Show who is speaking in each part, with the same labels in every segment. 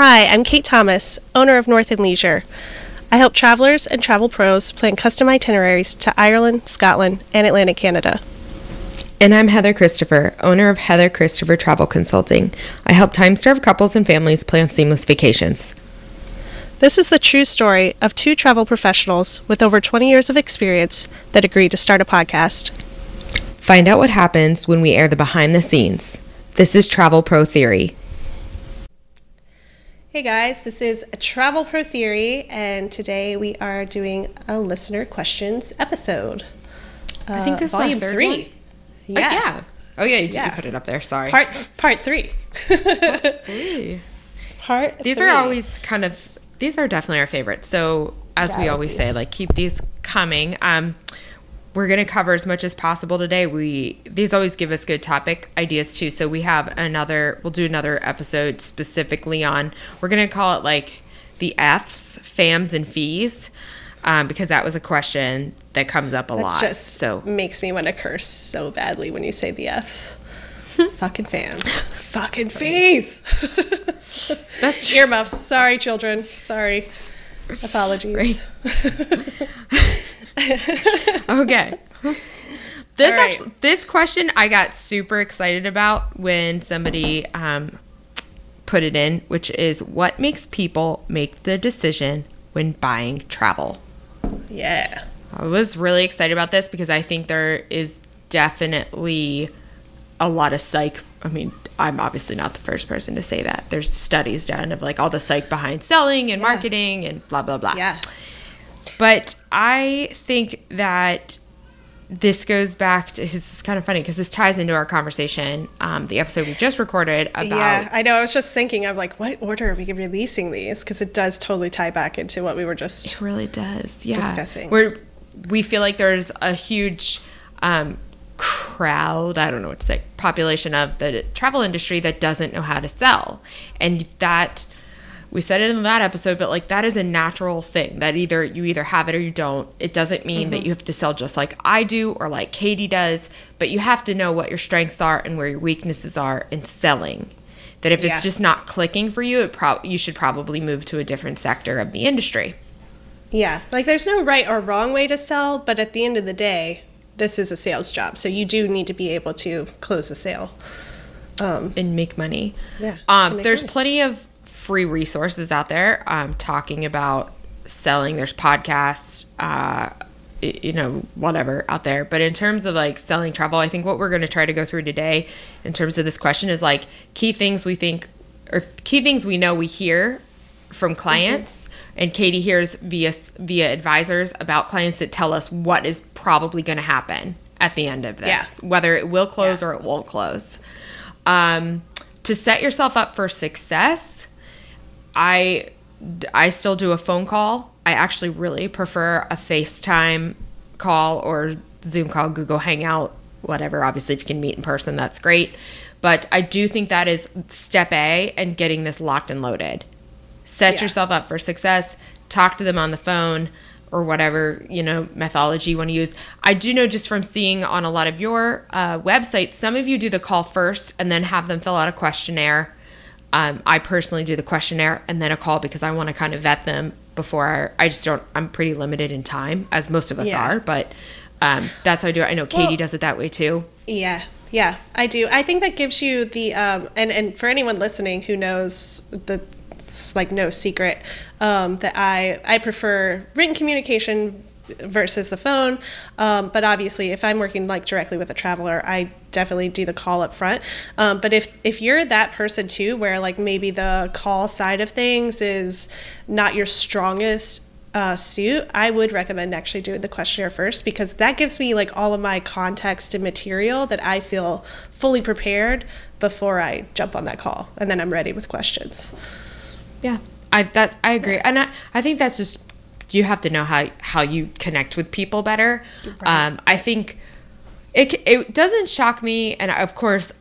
Speaker 1: Hi, I'm Kate Thomas, owner of North and Leisure. I help travelers and travel pros plan custom itineraries to Ireland, Scotland, and Atlantic Canada.
Speaker 2: And I'm Heather Christopher, owner of Heather Christopher Travel Consulting. I help time starved couples and families plan seamless vacations.
Speaker 1: This is the true story of two travel professionals with over 20 years of experience that agreed to start a podcast.
Speaker 2: Find out what happens when we air the behind the scenes. This is Travel Pro Theory.
Speaker 1: Hey guys, this is Travel Pro Theory, and today we are doing a listener questions episode.
Speaker 2: I think
Speaker 1: Uh,
Speaker 2: this is
Speaker 1: volume
Speaker 2: our
Speaker 1: three.
Speaker 2: one?
Speaker 1: Yeah.
Speaker 2: Uh, yeah. Oh yeah, you
Speaker 1: Yeah.
Speaker 2: put it up there. Sorry.
Speaker 1: Part part three.
Speaker 2: Three.
Speaker 1: part.
Speaker 2: These
Speaker 1: three.
Speaker 2: are always kind of these are definitely our favorites. So as we always say, like keep these coming. Um we're gonna cover as much as possible today. We these always give us good topic ideas too. So we have another we'll do another episode specifically on we're gonna call it like the F's, FAMs and fees. Um, because that was a question that comes up a
Speaker 1: That
Speaker 2: lot.
Speaker 1: just
Speaker 2: so
Speaker 1: makes me want to curse so badly when you say the F's. Fucking FAMs. Fucking fees.
Speaker 2: That's
Speaker 1: earmuffs. Sorry, children. Sorry. Apologies.
Speaker 2: okay. This
Speaker 1: right.
Speaker 2: actually, this question I got super excited about when somebody um, put it in, which is what makes people make the decision when buying travel.
Speaker 1: Yeah.
Speaker 2: I was really excited about this because I think there is definitely a lot of psych. I mean, I'm obviously not the first person to say that. There's studies done of like all the psych behind selling and
Speaker 1: Yeah.
Speaker 2: marketing and blah blah blah.
Speaker 1: Yeah.
Speaker 2: But I think that this goes back to this is kind of funny because this ties into our conversation, um, the episode we just recorded about
Speaker 1: yeah, I know. I was just thinking of like, what order are we releasing these? Because it does totally tie back into what we were just.
Speaker 2: It really does. Yeah.
Speaker 1: Discussing.
Speaker 2: Where we feel like there's a huge um, crowd, I don't know what to say, population of the travel industry that doesn't know how to sell. And that we said it in that episode, but like that is a natural thing that either you either have it or you don't. It doesn't mean
Speaker 1: Mm-hmm.
Speaker 2: that you have to sell just like I do or like Katie does, but you have to know what your strengths are and where your weaknesses are in selling. That if
Speaker 1: Yeah.
Speaker 2: it's just not clicking for you, it pro- you should probably move to a different sector of the industry.
Speaker 1: Yeah. Like, there's no right or wrong way to sell, but at the end of the day, this is a sales job. So you do need to be able to close a sale. Um,
Speaker 2: and make money.
Speaker 1: Yeah,
Speaker 2: Um,
Speaker 1: make
Speaker 2: there's
Speaker 1: money.
Speaker 2: plenty of free resources out there um, talking about selling. There's podcasts, uh, you know, whatever out there. But in terms of like selling travel, I think what we're going to try to go through today in terms of this question is like key things we think or key things we know we hear from
Speaker 1: Mm-hmm.
Speaker 2: clients. And Katie hears via via advisors about clients that tell us what is probably going to happen at the end of this,
Speaker 1: Yeah.
Speaker 2: whether it will close
Speaker 1: Yeah.
Speaker 2: or it won't close. Um, to set yourself up for success, I I still do a phone call. I actually really prefer a FaceTime call or Zoom call, Google Hangout, whatever. Obviously, if you can meet in person, that's great. But I do think that is step A and getting this locked and loaded. Set
Speaker 1: Yeah.
Speaker 2: yourself up for success. Talk to them on the phone or whatever you know methodology you want to use. I do know just from seeing on a lot of your uh, websites, some of you do the call first and then have them fill out a questionnaire. Um, I personally do the questionnaire and then a call because I want to kind of vet them before I, I just don't. I'm pretty limited in time, as most of us
Speaker 1: Yeah.
Speaker 2: are, but um, that's how I do it. I know Katie
Speaker 1: Well-
Speaker 2: does it that way too.
Speaker 1: Yeah, yeah, I do. I think that gives you the um, and and for anyone listening who knows the it's like no secret um, that I I prefer written communication versus the phone. Um, but obviously, if I'm working like directly with a traveler, I definitely do the call up front. Um, but if if you're that person too, where like maybe the call side of things is not your strongest uh, suit, I would recommend actually doing the questionnaire first because that gives me like all of my context and material that I feel fully prepared before I jump on that call, and then I'm ready with questions.
Speaker 2: Yeah, I that I agree, and I, I think that's just you have to know how how you connect with people better. Um, I think it it doesn't shock me, and of course,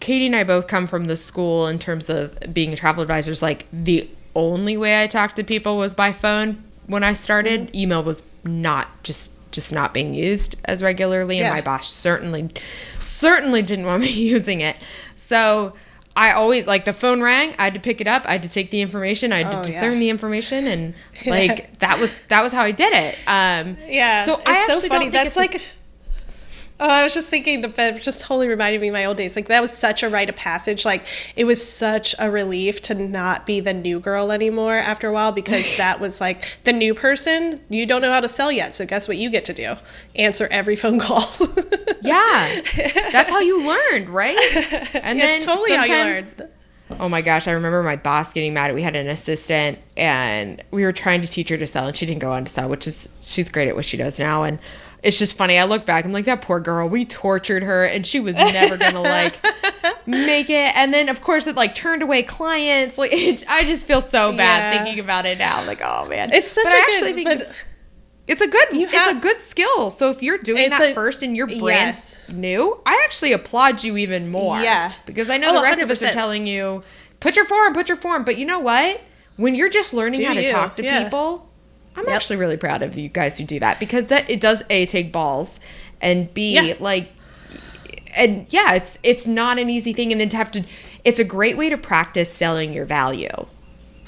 Speaker 2: Katie and I both come from the school in terms of being travel advisors. Like the only way I talked to people was by phone when I started.
Speaker 1: Mm-hmm.
Speaker 2: Email was not just just not being used as regularly, and
Speaker 1: Yeah.
Speaker 2: my boss certainly certainly didn't want me using it. So I always like the phone rang. I had to pick it up. I had to take the information. I had
Speaker 1: Oh,
Speaker 2: to
Speaker 1: yeah.
Speaker 2: discern the information, and like that was that was how I did it. Um,
Speaker 1: Yeah.
Speaker 2: So
Speaker 1: it's
Speaker 2: I
Speaker 1: so
Speaker 2: actually
Speaker 1: funny.
Speaker 2: don't think
Speaker 1: That's
Speaker 2: it's a-
Speaker 1: like. Oh, I was just thinking that that just totally reminded me of my old days. Like that was such a rite of passage. Like it was such a relief to not be the new girl anymore after a while because that was like the new person. You don't know how to sell yet, so guess what you get to do? Answer every phone call.
Speaker 2: yeah, that's how you learned, right? And
Speaker 1: it's totally how you learned.
Speaker 2: Oh my gosh, I remember my boss getting mad at we had an assistant and we were trying to teach her to sell and she didn't go on to sell, which is she's great at what she does now and it's just funny. I look back, I'm like, that poor girl, we tortured her and she was never gonna like make it. And then of course it like turned away clients. Like it, I just feel so bad
Speaker 1: Yeah.
Speaker 2: thinking about it now. Like, oh man.
Speaker 1: It's such
Speaker 2: but
Speaker 1: a
Speaker 2: I
Speaker 1: good-
Speaker 2: think it's, it's a good
Speaker 1: You
Speaker 2: it's a good skill. So if you're doing that
Speaker 1: a-
Speaker 2: first and you're brand
Speaker 1: yes.
Speaker 2: new, I actually applaud you even more.
Speaker 1: Yeah.
Speaker 2: Because I know
Speaker 1: Oh,
Speaker 2: the rest of us are telling you, put your form, put your form. But you know what? When you're just learning
Speaker 1: Do
Speaker 2: how to
Speaker 1: you,
Speaker 2: talk to
Speaker 1: yeah.
Speaker 2: people, I'm
Speaker 1: Yep.
Speaker 2: actually really proud of you guys who do that because that it does a take balls and b
Speaker 1: Yeah.
Speaker 2: like and yeah, it's it's not an easy thing and then to have to it's a great way to practice selling your value.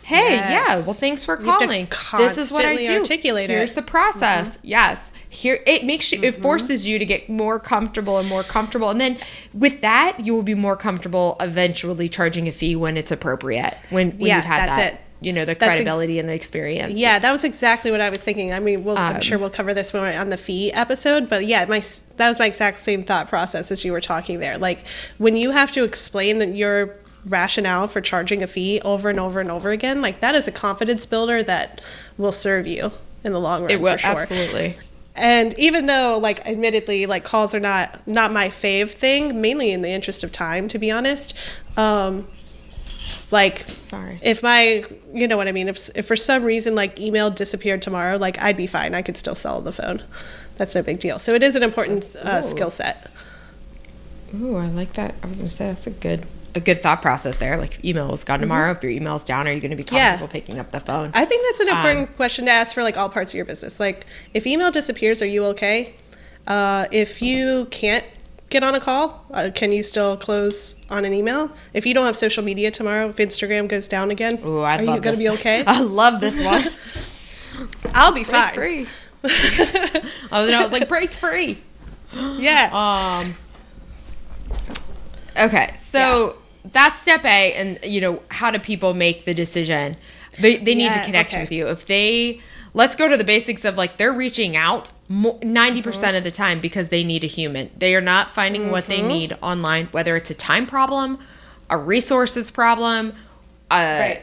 Speaker 2: Hey, yeah, well thanks for calling. This is what I do.
Speaker 1: articulate
Speaker 2: Here's
Speaker 1: it.
Speaker 2: the process. Yes. Here it makes you
Speaker 1: Mm-hmm.
Speaker 2: it forces you to get more comfortable and more comfortable. And then with that, you will be more comfortable eventually charging a fee when it's appropriate. When, when
Speaker 1: Yeah,
Speaker 2: you've had
Speaker 1: that's
Speaker 2: that
Speaker 1: it.
Speaker 2: You know, the
Speaker 1: That's ex-
Speaker 2: credibility and the experience.
Speaker 1: Yeah, that was exactly what I was thinking. I mean, we'll, I'm
Speaker 2: Um,
Speaker 1: sure we'll cover this more on the fee episode, but yeah, my that was my exact same thought process as you were talking there. Like when you have to explain that your rationale for charging a fee over and over and over again, like that is a confidence builder that will serve you in the long run.
Speaker 2: It will
Speaker 1: for sure.
Speaker 2: absolutely.
Speaker 1: And even though, like, admittedly, like calls are not not my fave thing, mainly in the interest of time, to be honest. Um, like,
Speaker 2: Sorry.
Speaker 1: if my, you know what I mean. If if for some reason like email disappeared tomorrow, like I'd be fine. I could still sell the phone. That's no big deal. So it is an important uh, skill set.
Speaker 2: Ooh, I like that. I was gonna say that's a good a good thought process there. Like if email was gone tomorrow, if your email's down, are you gonna be
Speaker 1: Mm-hmm. Yeah.
Speaker 2: comfortable picking up the phone?
Speaker 1: I think that's an
Speaker 2: Um,
Speaker 1: important question to ask for like all parts of your business. Like, if email disappears, are you okay? Uh, if you can't get on a call, uh, can you still close on an email? If you don't have social media tomorrow, if Instagram goes down again,
Speaker 2: Ooh, I
Speaker 1: are you gonna be okay?
Speaker 2: I love this one.
Speaker 1: I'll be
Speaker 2: break
Speaker 1: fine.
Speaker 2: free. I was, I was like, break free.
Speaker 1: Yeah.
Speaker 2: Um. Okay, so that's step A, and you know how do people make the decision? They they need to connect
Speaker 1: okay.
Speaker 2: with you. If they let's go to the basics of like they're reaching out ninety percent of the time because they need a human. They are not finding what they need online, whether it's a time problem, a resources problem, uh,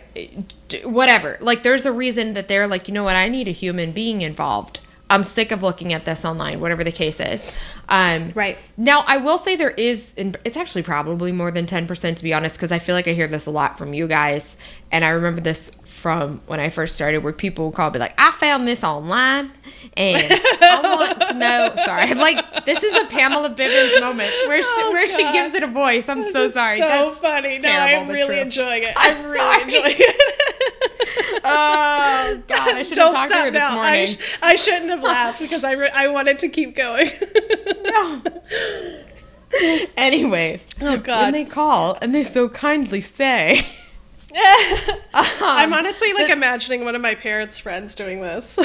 Speaker 2: d- whatever. Like there's a reason that they're like, you know what, I need a human being involved. I'm sick of looking at this online, whatever the case is. Um,
Speaker 1: Right.
Speaker 2: Now, I will say there is, it's actually probably more than 10% to be honest, because I feel like I hear this a lot from you guys. And I remember this from when I first started, where people would call be like, I found this online and I want to know. Sorry, I'm like, this is a Pamela Bivens moment where she,
Speaker 1: Oh,
Speaker 2: where she gives it a voice. I'm
Speaker 1: This
Speaker 2: so sorry.
Speaker 1: So
Speaker 2: That's-
Speaker 1: funny. No,
Speaker 2: terrible,
Speaker 1: I'm really
Speaker 2: true.
Speaker 1: enjoying it.
Speaker 2: I'm
Speaker 1: I'm, really
Speaker 2: sorry.
Speaker 1: enjoying it.
Speaker 2: oh, God, I should have talked to her this
Speaker 1: now. I,
Speaker 2: morning.
Speaker 1: sh- I shouldn't have laughed because I, re- I wanted to keep going. no.
Speaker 2: Anyways,
Speaker 1: Oh,
Speaker 2: when
Speaker 1: God.
Speaker 2: they call and they so kindly say, Uh-huh.
Speaker 1: I'm honestly like imagining one of my parents' friends doing this.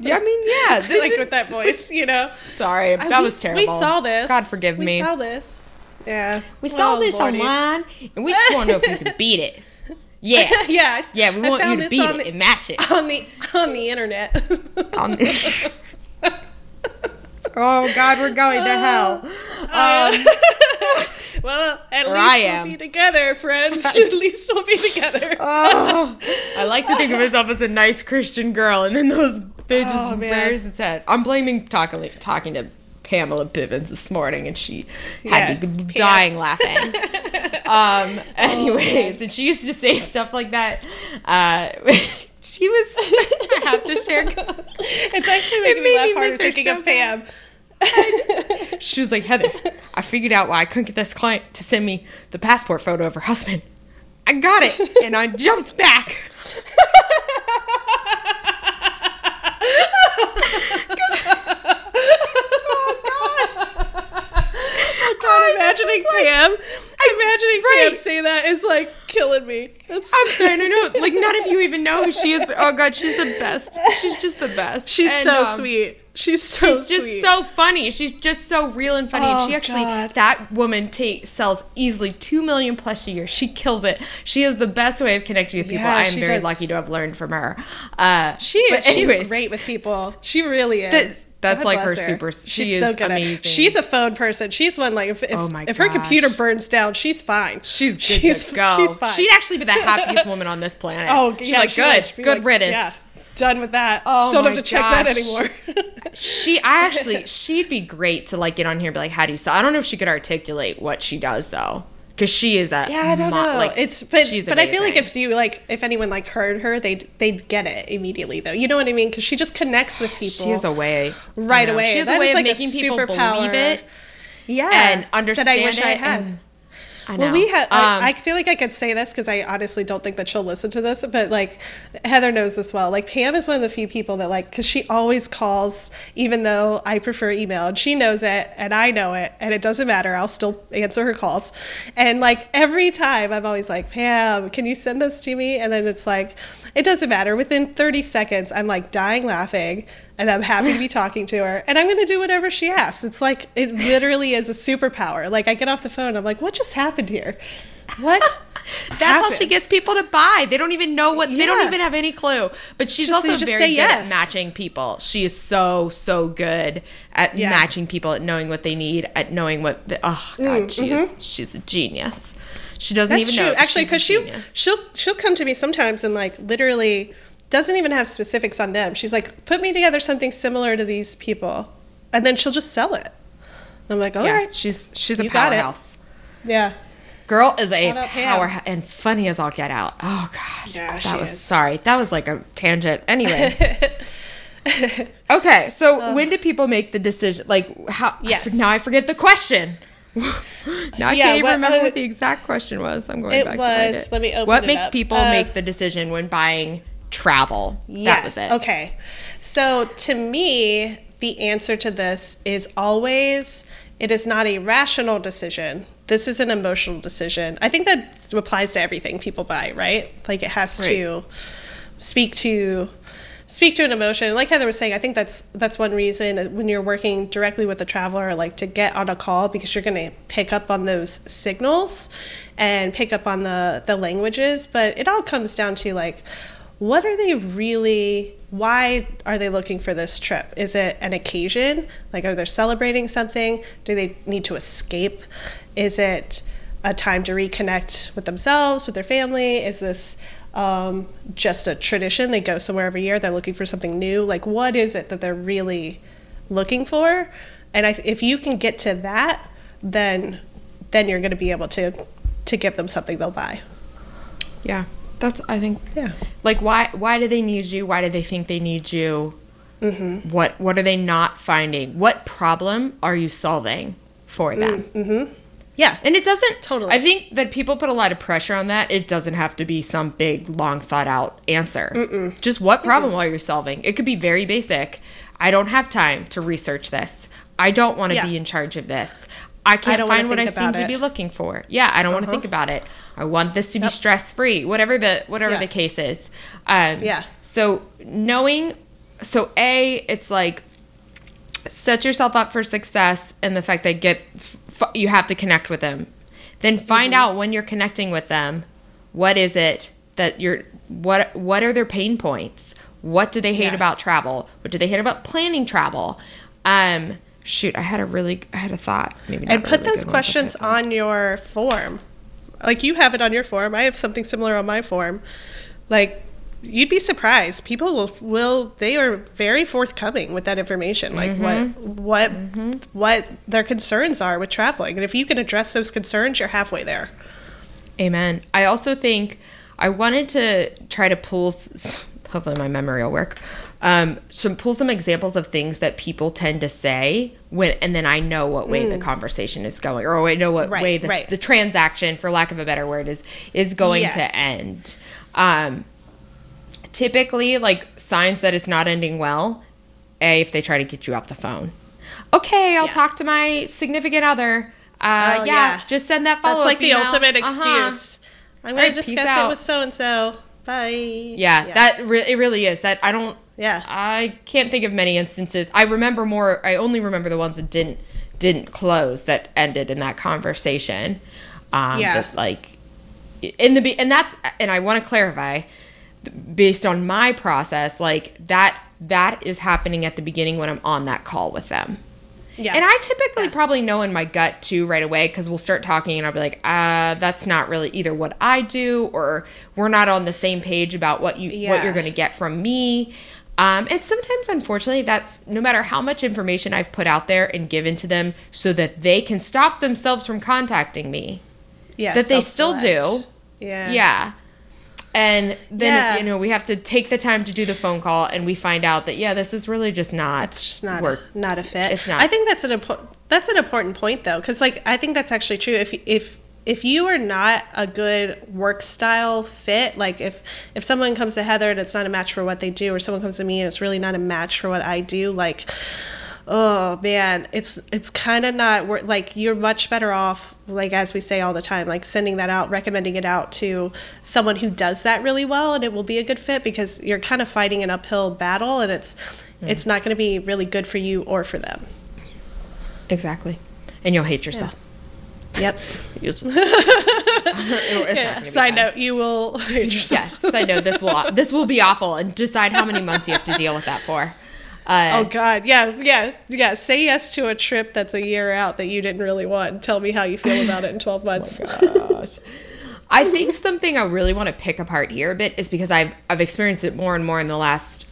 Speaker 2: yeah, I mean, yeah, th-
Speaker 1: like with that voice, you know.
Speaker 2: Sorry,
Speaker 1: I-
Speaker 2: that
Speaker 1: we-
Speaker 2: was terrible.
Speaker 1: We saw this.
Speaker 2: God forgive
Speaker 1: we
Speaker 2: me.
Speaker 1: We saw this. Yeah.
Speaker 2: We saw
Speaker 1: Oh,
Speaker 2: this
Speaker 1: Lordy.
Speaker 2: online, and we just want to know if you can beat it. Yeah,
Speaker 1: yeah. I
Speaker 2: yeah, we
Speaker 1: I
Speaker 2: want you to beat it
Speaker 1: the-
Speaker 2: and match it.
Speaker 1: on the on the internet.
Speaker 2: On the- oh God, we're going to hell. Um,
Speaker 1: well, at least
Speaker 2: I
Speaker 1: we'll
Speaker 2: am.
Speaker 1: be together, friends. at least we'll be together.
Speaker 2: oh, I like to think of myself as a nice Christian girl, and then those bitches
Speaker 1: Oh, man.
Speaker 2: bears its head. I'm blaming talking talking to Pamela Bivens this morning, and she had
Speaker 1: Yeah,
Speaker 2: me
Speaker 1: Pam.
Speaker 2: dying laughing. um. Anyways, and she used to say stuff like that. Uh, she was. I have to share.
Speaker 1: it's actually
Speaker 2: It
Speaker 1: making
Speaker 2: made
Speaker 1: me laugh
Speaker 2: me
Speaker 1: harder
Speaker 2: miss her
Speaker 1: thinking
Speaker 2: so
Speaker 1: of Pam.
Speaker 2: She was like, Heather, I figured out why I couldn't get this client to send me the passport photo of her husband. I got it, and I jumped back.
Speaker 1: I'm imagining Pam. imagining
Speaker 2: Right.
Speaker 1: Pam say that is like killing me. That's,
Speaker 2: I'm sorry, no, no. Like none of you even know who she is. But oh god, she's the best. She's just the best.
Speaker 1: she's
Speaker 2: And,
Speaker 1: so
Speaker 2: um,
Speaker 1: sweet. She's so
Speaker 2: She's just
Speaker 1: sweet.
Speaker 2: so funny. She's just so real and funny.
Speaker 1: Oh, and
Speaker 2: she actually,
Speaker 1: God.
Speaker 2: that woman ta sells easily two million plus a year. She kills it. She is the best way of connecting with people.
Speaker 1: Yeah,
Speaker 2: I am very
Speaker 1: does.
Speaker 2: lucky to have learned from her. Uh,
Speaker 1: She is.
Speaker 2: anyways,
Speaker 1: she's great with people. She really is.
Speaker 2: That- that's
Speaker 1: God
Speaker 2: like her
Speaker 1: bless
Speaker 2: super-
Speaker 1: She's
Speaker 2: she is
Speaker 1: so good
Speaker 2: amazing.
Speaker 1: At, she's a phone person. She's one like if if,
Speaker 2: Oh my
Speaker 1: if her computer burns down, she's fine.
Speaker 2: She's good
Speaker 1: she's
Speaker 2: go.
Speaker 1: She's fine.
Speaker 2: She'd actually be the happiest woman on this planet.
Speaker 1: oh
Speaker 2: she's
Speaker 1: yeah,
Speaker 2: like
Speaker 1: she
Speaker 2: good,
Speaker 1: would.
Speaker 2: Good
Speaker 1: like,
Speaker 2: riddance.
Speaker 1: Yeah, done with that.
Speaker 2: Oh
Speaker 1: Don't have to check that
Speaker 2: gosh.
Speaker 1: anymore.
Speaker 2: She, I actually, she'd be great to like get on here and be like, how do you sell? I don't know if she could articulate what she does though, because she is a
Speaker 1: Yeah, I don't
Speaker 2: mo-
Speaker 1: know.
Speaker 2: Like,
Speaker 1: it's but
Speaker 2: she's
Speaker 1: but I feel like if you like if anyone like heard her, they'd they'd get it immediately though. You know what I mean? Because she just connects with people.
Speaker 2: She has a way.
Speaker 1: right away.
Speaker 2: She has
Speaker 1: That
Speaker 2: a way of
Speaker 1: like
Speaker 2: making people believe it
Speaker 1: yeah,
Speaker 2: and understand
Speaker 1: that I wish
Speaker 2: it.
Speaker 1: I had.
Speaker 2: and- I know.
Speaker 1: Well, we have.
Speaker 2: Um,
Speaker 1: I, I feel like I could say this because I honestly don't think that she'll listen to this. But like, Heather knows this well. Like, Pam is one of the few people that like because she always calls, even though I prefer email, and she knows it, and I know it, and it doesn't matter. I'll still answer her calls, and like every time, I'm always like, Pam, can you send this to me? And then it's like, it doesn't matter. Within 30 seconds, I'm like dying laughing. And I'm happy to be talking to her, and I'm gonna do whatever she asks. It's like it literally is a superpower. Like I get off the phone, I'm like, "What just happened here? What?
Speaker 2: That's how she gets people to buy. They don't even know what. yeah. They don't even have any clue. But she's
Speaker 1: Just-
Speaker 2: also
Speaker 1: just
Speaker 2: very good at matching people. She is so so good at
Speaker 1: Yeah.
Speaker 2: matching people, at knowing what they need, at knowing what. The, oh God, mm, she is. Mm-hmm. She's a genius. She doesn't.
Speaker 1: That's
Speaker 2: even
Speaker 1: true.
Speaker 2: know.
Speaker 1: Actually, because she she'll she'll come to me sometimes and like literally doesn't even have specifics on them. She's like, "Put me together something similar to these people," and then she'll just sell it. I'm like, "All
Speaker 2: yeah,
Speaker 1: right,
Speaker 2: she's she's a
Speaker 1: You got it.
Speaker 2: powerhouse.
Speaker 1: yeah."
Speaker 2: Girl is a powerhouse and funny as all get out. Oh God.
Speaker 1: Yeah,
Speaker 2: that
Speaker 1: she
Speaker 2: was
Speaker 1: is.
Speaker 2: sorry. That was like a tangent. Anyways. okay, so uh. when do people make the decision? Like how?
Speaker 1: Yes.
Speaker 2: Now I forget the question. now I
Speaker 1: Yeah,
Speaker 2: can't even
Speaker 1: what-
Speaker 2: remember
Speaker 1: uh,
Speaker 2: what the exact question was. I'm going back to find it.
Speaker 1: let me open
Speaker 2: What makes
Speaker 1: up.
Speaker 2: people
Speaker 1: Uh,
Speaker 2: make the decision when buying travel? That
Speaker 1: Yes.
Speaker 2: was it.
Speaker 1: Okay. So to me, the answer to this is always it is not a rational decision. This is an emotional decision. I think that applies to everything people buy, right? Like it has to speak to speak to an emotion. Like Heather was saying, I think that's that's one reason when you're working directly with a traveler, like to get on a call because you're going to pick up on those signals and pick up on the the languages. But it all comes down to like, what are they really? Why are they looking for this trip? Is it an occasion? Like, are they celebrating something? Do they need to escape? Is it a time to reconnect with themselves, with their family? Is this um, just a tradition? They go somewhere every year. They're looking for something new. Like, what is it that they're really looking for? And I, if you can get to that, then then you're going to be able to to give them something they'll buy.
Speaker 2: Yeah. That's I think
Speaker 1: Yeah.
Speaker 2: like why why do they need you why do they think they need you
Speaker 1: Mm-hmm.
Speaker 2: what what are they not finding what problem are you solving for them
Speaker 1: Yeah.
Speaker 2: and it doesn't
Speaker 1: Totally.
Speaker 2: i think that people put a lot of pressure on that. It doesn't have to be some big long thought out answer. Just what problem are you solving? It could be very basic. I don't have time to research this. I don't want to
Speaker 1: Yeah.
Speaker 2: be in charge of this. I can't
Speaker 1: don't
Speaker 2: find what i seem
Speaker 1: about
Speaker 2: to be looking for. Yeah i don't want to think about it. I want this to be stress free whatever the whatever
Speaker 1: Yeah.
Speaker 2: the case is. Um,
Speaker 1: Yeah.
Speaker 2: so knowing, so a, it's like set yourself up for success, and the fact that get f- you have to connect with them. Then find
Speaker 1: Mm-hmm.
Speaker 2: out when you're connecting with them, what is it that you're what what are their pain points? What do they hate
Speaker 1: Yeah.
Speaker 2: about travel? What do they hate about planning travel? Um, shoot, I had a really I had a thought. Maybe
Speaker 1: and put
Speaker 2: really
Speaker 1: those
Speaker 2: good one, but
Speaker 1: questions on your form. Like you have it on your form. I have something similar on my form. Like you'd be surprised. People will will they are very forthcoming with that information. Like
Speaker 2: Mm-hmm.
Speaker 1: what what what their concerns are with traveling. And if you can address those concerns, you're halfway there.
Speaker 2: Amen. I also think I wanted to try to pull, hopefully my memory will work, um, some pull some examples of things that people tend to say when, and then I know what way the conversation is going, or I know what
Speaker 1: Mm. Right,
Speaker 2: way the,
Speaker 1: right.
Speaker 2: the transaction, for lack of a better word, is is going
Speaker 1: Yeah.
Speaker 2: to end. Um, typically, like signs that it's not ending well. A, if they try to get you off the phone. Okay, I'll
Speaker 1: Yeah.
Speaker 2: talk to my significant other. Uh,
Speaker 1: Oh,
Speaker 2: yeah,
Speaker 1: yeah.
Speaker 2: just send that follow up.
Speaker 1: That's like the
Speaker 2: email.
Speaker 1: ultimate
Speaker 2: Uh-huh.
Speaker 1: excuse. I'm gonna
Speaker 2: peace
Speaker 1: discuss it with so and so. Bye.
Speaker 2: Yeah, that re- it really is. That I don't.
Speaker 1: Yeah.
Speaker 2: I can't think of many instances. I remember more. I only remember the ones that didn't didn't close that ended in that conversation. Um,
Speaker 1: Yeah.
Speaker 2: Like in the be- and that's and I want to clarify based on my process like that that is happening at the beginning when I'm on that call with them.
Speaker 1: Yeah.
Speaker 2: And I typically probably know in my gut too right away because we'll start talking and I'll be like, uh, that's not really either what I do or we're not on the same page about what you what you're going to get from me. Um, and sometimes, unfortunately, that's no matter how much information I've put out there and given to them so that they can stop themselves from contacting me,
Speaker 1: yeah,
Speaker 2: that they still do.
Speaker 1: Yeah.
Speaker 2: Yeah. And then,
Speaker 1: Yeah.
Speaker 2: you know, we have to take the time to do the phone call and we find out that, yeah, this is really just not.
Speaker 1: It's just not
Speaker 2: work.
Speaker 1: not a fit.
Speaker 2: It's not.
Speaker 1: I think that's an important that's an important point though, because like I think that's actually true. If if if you are not a good work style fit, like if if someone comes to Heather and it's not a match for what they do, or someone comes to me and it's really not a match for what I do, like oh man it's it's kind of not wor- like you're much better off like as we say all the time like sending that out recommending it out to someone who does that really well and it will be a good fit because you're kind of fighting an uphill battle and it's mm. it's not going to be really good for you or for them
Speaker 2: Exactly. And you'll hate yourself.
Speaker 1: yep
Speaker 2: You'll just. It's
Speaker 1: yeah side
Speaker 2: fun.
Speaker 1: note you will hate yourself
Speaker 2: Yes, I know this will this will be awful, and decide how many months you have to deal with that for. Uh,
Speaker 1: Oh God, yeah, yeah, yeah. Say yes to a trip that's a year out that you didn't really want, and tell me how you feel about it in twelve months.
Speaker 2: gosh. I think something I really want to pick apart here a bit is because I've I've experienced it more and more in the last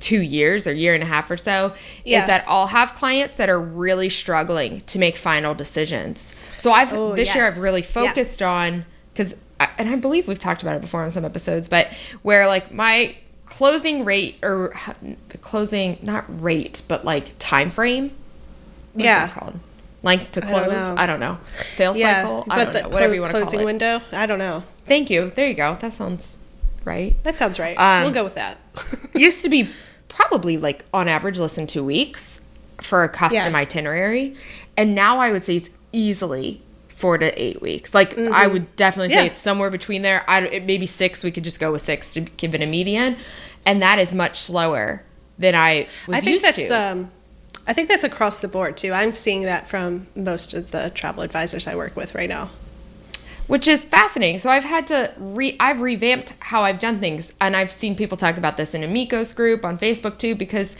Speaker 2: two years or year and a half or so.
Speaker 1: Yeah.
Speaker 2: Is that I'll have clients that are really struggling to make final decisions. So I've
Speaker 1: Oh,
Speaker 2: this year. I've really
Speaker 1: Yeah.
Speaker 2: focused on because and I believe we've talked about it before on some episodes, but where like my closing rate or the closing not rate but like time frame. What
Speaker 1: Yeah.
Speaker 2: called? Length to
Speaker 1: don't
Speaker 2: close?
Speaker 1: know.
Speaker 2: I don't know. Sales
Speaker 1: yeah,
Speaker 2: cycle? I don't
Speaker 1: the
Speaker 2: know. Whatever
Speaker 1: clo-
Speaker 2: you want to
Speaker 1: closing
Speaker 2: call it.
Speaker 1: window. I don't know.
Speaker 2: Thank you. There you go. That sounds right.
Speaker 1: That sounds right.
Speaker 2: Um,
Speaker 1: we'll go with that.
Speaker 2: Used to be probably like on average less than two weeks for a custom
Speaker 1: Yeah.
Speaker 2: itinerary. And now I would say it's easily four to eight weeks. Like I would definitely say
Speaker 1: Mm-hmm. Yeah.
Speaker 2: it's somewhere between there. I it maybe six. We could just go with six to give it a median, and that is much slower than I was
Speaker 1: I think
Speaker 2: used
Speaker 1: that's
Speaker 2: to.
Speaker 1: um, I think that's across the board too. I'm seeing that from most of the travel advisors I work with right now.
Speaker 2: which is fascinating. So I've had to re I've revamped how I've done things and I've seen people talk about this in Amigos group on Facebook too because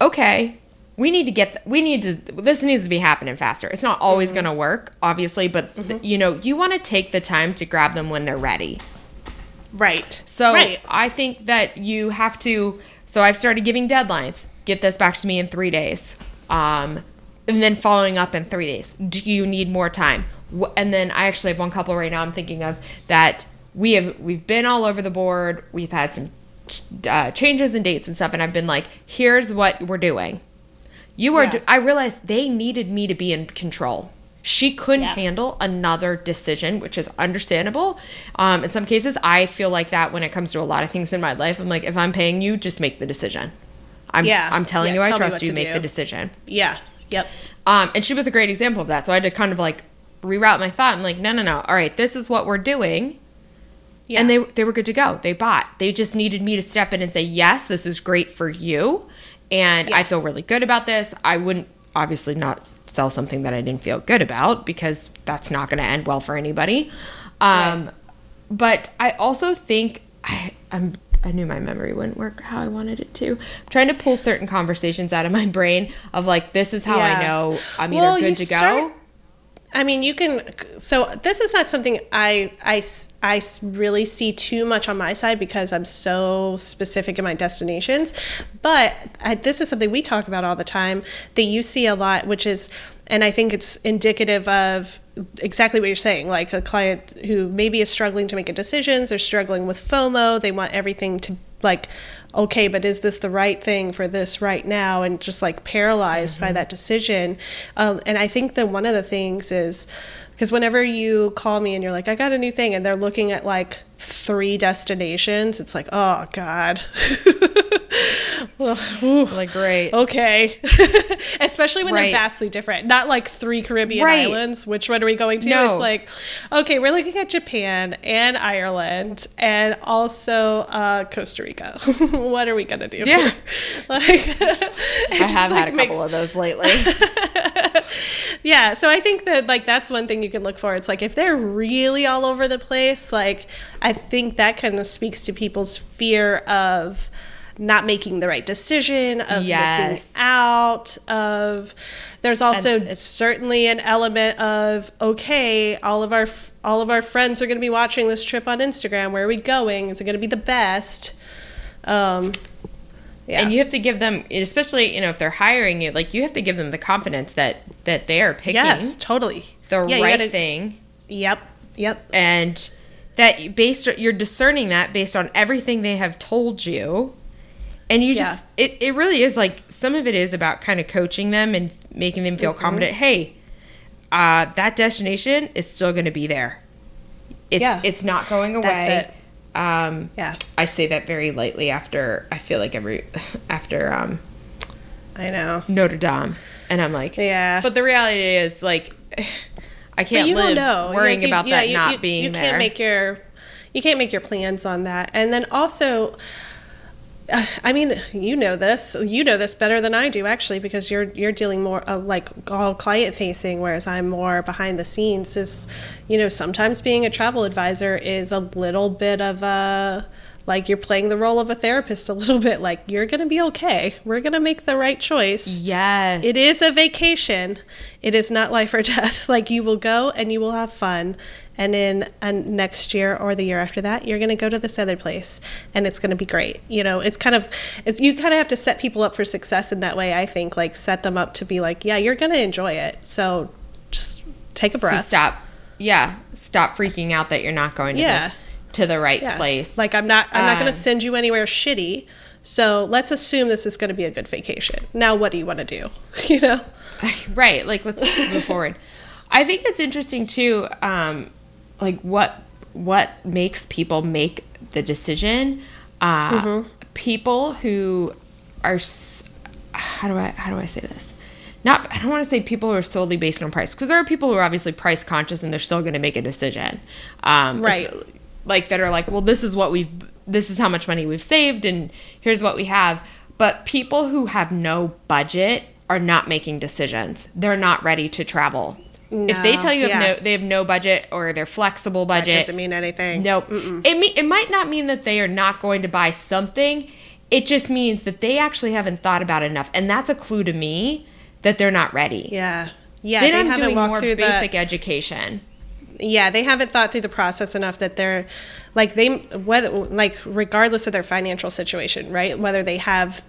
Speaker 2: okay, we need to get th- we need to this needs to be happening faster. It's not always
Speaker 1: Mm-hmm.
Speaker 2: going to work, obviously, but th- you know, you want to take the time to grab them when they're ready.
Speaker 1: Right.
Speaker 2: So
Speaker 1: right.
Speaker 2: I think that you have to. So I've started giving deadlines. Get this back to me in three days, um, and then following up in three days. Do you need more time? And then I actually have one couple right now. I'm thinking of that we have we've been all over the board. We've had some uh, changes and dates and stuff, and I've been like, here's what we're doing. You are.
Speaker 1: Yeah.
Speaker 2: Do- I realized they needed me to be in control. She couldn't
Speaker 1: Yeah.
Speaker 2: handle another decision, which is understandable. Um, in some cases, I feel like that when it comes to a lot of things in my life. I'm like, if I'm paying you, just make the decision. I'm,
Speaker 1: Yeah.
Speaker 2: I'm telling
Speaker 1: Yeah,
Speaker 2: you, I trust you.
Speaker 1: to
Speaker 2: Make
Speaker 1: do.
Speaker 2: the decision.
Speaker 1: yeah. Yep.
Speaker 2: Um, and she was a great example of that. So I had to kind of like reroute my thought. I'm like, no, no, no. All right, this is what we're doing.
Speaker 1: Yeah.
Speaker 2: And they they were good to go. They bought. They just needed me to step in and say, "Yes, this is great for you." And
Speaker 1: Yeah.
Speaker 2: I feel really good about this. I wouldn't obviously not sell something that I didn't feel good about because that's not going to end well for anybody. Um, but I also think I I'm I knew my memory wouldn't work how I wanted it to. I'm trying to pull certain conversations out of my brain of like this is how
Speaker 1: Yeah.
Speaker 2: I know I'm
Speaker 1: Well,
Speaker 2: either good to
Speaker 1: start-
Speaker 2: go.
Speaker 1: I mean, you can. So this is not something I, I, I really see too much on my side because I'm so specific in my destinations. But I, this is something we talk about all the time that you see a lot, which is, and I think it's indicative of exactly what you're saying. Like a client who maybe is struggling to make a decision, they're struggling with FOMO, they want everything to like okay, but is this the right thing for this right now? And just like paralyzed by that decision. Um, and I think that one of the things is because whenever you call me and you're like, I got a new thing, and they're looking at like three destinations, it's like, oh God. Well,
Speaker 2: Like great.
Speaker 1: okay. Especially when
Speaker 2: Right.
Speaker 1: they're vastly different. Not like three Caribbean
Speaker 2: Right.
Speaker 1: islands. Which one are we going to?
Speaker 2: No.
Speaker 1: It's like, okay, we're looking at Japan and Ireland and also uh, Costa Rica. what are we going to do?
Speaker 2: Yeah.
Speaker 1: here? like,
Speaker 2: I have had a couple of those lately.
Speaker 1: Yeah, so I think that like that's one thing you can look for. It's like if they're really all over the place, like I think that kind of speaks to people's fear of not making the right decision, of
Speaker 2: Yes.
Speaker 1: missing out, of there's also certainly an element of okay, all of our all of our friends are going to be watching this trip on Instagram. Where are we going? Is it going to be the best? Um, yeah.
Speaker 2: And you have to give them, especially you know if they're hiring you, like you have to give them the confidence that that they are picking
Speaker 1: yes, totally.
Speaker 2: the
Speaker 1: Yeah,
Speaker 2: right
Speaker 1: gotta-
Speaker 2: thing,
Speaker 1: Yep. Yep.
Speaker 2: and that based you're discerning that based on everything they have told you, and you just
Speaker 1: Yeah.
Speaker 2: it it really is like some of it is about kind of coaching them and making them
Speaker 1: Mm-hmm.
Speaker 2: feel confident. Hey, uh, that destination is still going to be there. It's
Speaker 1: Yeah.
Speaker 2: it's not going away.
Speaker 1: That's it.
Speaker 2: Um,
Speaker 1: Yeah.
Speaker 2: I say that very lightly after I feel like every after um,
Speaker 1: I know.
Speaker 2: Notre Dame, and I'm like,
Speaker 1: Yeah.
Speaker 2: But the reality is, like, I can't
Speaker 1: you
Speaker 2: live
Speaker 1: don't know.
Speaker 2: worrying
Speaker 1: Like, you-
Speaker 2: about
Speaker 1: yeah,
Speaker 2: that
Speaker 1: you-
Speaker 2: not
Speaker 1: you-
Speaker 2: being
Speaker 1: you
Speaker 2: there.
Speaker 1: can't make your you can't make your plans on that. And then also I mean, you know this. You know this better than I do, actually, because you're you're dealing more uh, like all client facing, whereas I'm more behind the scenes. Is you know sometimes being a travel advisor is a little bit of a like you're playing the role of a therapist a little bit. Like you're gonna be okay. We're gonna make the right choice.
Speaker 2: yes,
Speaker 1: It is a vacation. It is not life or death. Like you will go and you will have fun. And in uh, next year or the year after that, you're going to go to this other place and it's going to be great. You know, it's kind of, it's, you kind of have to set people up for success in that way, I think. Like set them up to be like, yeah, you're going to enjoy it. So just take a
Speaker 2: So
Speaker 1: breath.
Speaker 2: stop. Yeah, stop freaking out that you're not going to
Speaker 1: Yeah.
Speaker 2: the, to the right
Speaker 1: Yeah.
Speaker 2: place.
Speaker 1: Like I'm not, I'm not going
Speaker 2: Um,
Speaker 1: to send you anywhere shitty. So let's assume this is going to be a good vacation. Now, what do you want to do? You know?
Speaker 2: right. Like, let's move forward. I think it's interesting too. Um, like what what makes people make the decision? Uh,
Speaker 1: Mm-hmm.
Speaker 2: People who are how do I how do I say this? Not I don't want to say people who are solely based on price because there are people who are obviously price conscious and they're still going to make a decision. Um,
Speaker 1: Right.
Speaker 2: Like that are like, well, this is what we've this is how much money we've saved and here's what we have. But people who have no budget are not making decisions. They're not ready to travel. If they tell you have no, they have no budget or they're flexible budget, That
Speaker 1: doesn't mean anything.
Speaker 2: Nope. It me- it might not mean that they are not going to buy something. It just means that they actually haven't thought about it enough, and that's a clue to me that they're not ready.
Speaker 1: Yeah. Yeah.
Speaker 2: then
Speaker 1: they
Speaker 2: I'm
Speaker 1: haven't
Speaker 2: doing
Speaker 1: walked
Speaker 2: more
Speaker 1: through the-
Speaker 2: basic education.
Speaker 1: yeah they haven't thought through the process enough that they're like they whether like regardless of their financial situation right whether they have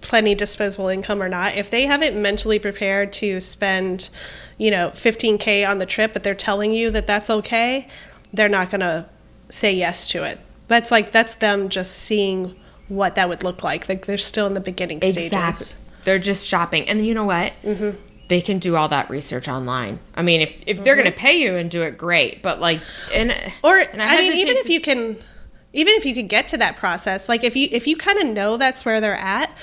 Speaker 1: plenty disposable income or not if they haven't mentally prepared to spend you know 15k on the trip but they're telling you that that's okay they're not going to say yes to it that's like that's them just seeing what that would look like like they're still in the beginning stages
Speaker 2: They're just shopping, and you know what?
Speaker 1: Mm-hmm.
Speaker 2: They can do all that research online. I mean, if if they're going to pay you and do it, great. But like, and
Speaker 1: or
Speaker 2: and
Speaker 1: I, mean, even
Speaker 2: hesitate
Speaker 1: if you can, even if you could get to that process, like if you if you kind of know that's where they're at,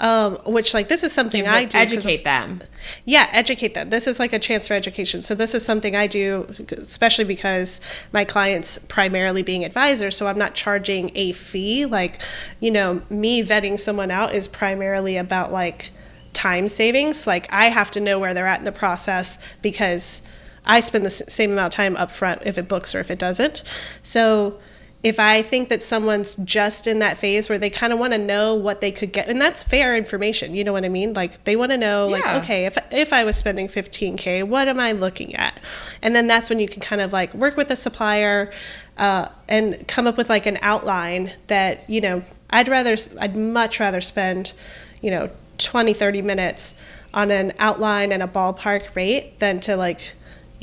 Speaker 1: um, which like this is something I do.
Speaker 2: educate them.
Speaker 1: yeah, educate them. This is like a chance for education. So this is something I do, especially because my clients primarily being advisors. So I'm not charging a fee. Like, you know, me vetting someone out is primarily about like time savings. Like I have to know where they're at in the process because I spend the same amount of time up front if it books or if it doesn't. So if I think that someone's just in that phase where they kind of want to know what they could get, and that's fair information, you know what I mean? Like they want to know, like, okay, if if I was spending 15k, what am I looking at? And then that's when you can kind of like work with a supplier uh, and come up with like an outline that you know I'd rather I'd much rather spend you know 20 30 minutes on an outline and a ballpark rate than to like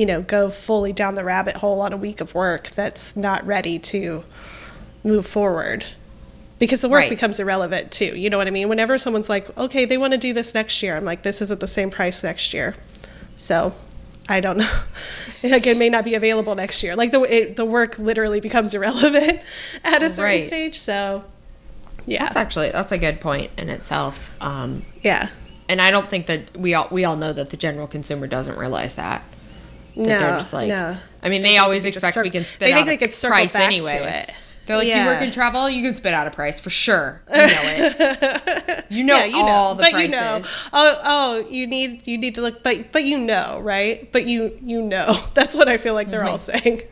Speaker 1: you know go fully down the rabbit hole on a week of work that's not ready to move forward because the work
Speaker 2: Right.
Speaker 1: becomes irrelevant too you know what i mean whenever someone's like okay they want to do this next year i'm like this is at the same price next year so I don't know. like it may not be available next year. Like the it, the work literally becomes irrelevant at a certain
Speaker 2: Right.
Speaker 1: stage. So, yeah,
Speaker 2: That's actually that's a good point in itself. Um,
Speaker 1: yeah.
Speaker 2: and I don't think that we all we all know that the general consumer doesn't realize that. That
Speaker 1: No,
Speaker 2: they're just like,
Speaker 1: no.
Speaker 2: I mean, they always expect we can spit
Speaker 1: they
Speaker 2: out
Speaker 1: think
Speaker 2: a
Speaker 1: they could circle
Speaker 2: price
Speaker 1: back to it.
Speaker 2: They're like, you work in travel, you can spit out a price for sure. You know it. You know
Speaker 1: yeah, you
Speaker 2: all
Speaker 1: know,
Speaker 2: the
Speaker 1: but
Speaker 2: prices.
Speaker 1: you know, oh, oh, you need you need to look, but but you know, right? But you you know, that's what I feel like they're all saying.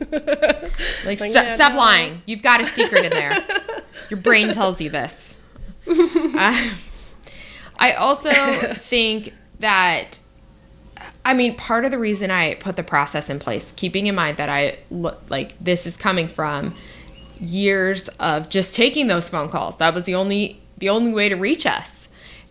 Speaker 2: Like,
Speaker 1: Like,
Speaker 2: st-
Speaker 1: yeah,
Speaker 2: stop
Speaker 1: no.
Speaker 2: lying. You've got a secret in there. Your brain tells you this. Uh, I also think that, I mean, part of the reason I put the process in place, keeping in mind that I look like this is coming from years of just taking those phone calls. That was the only the only way to reach us,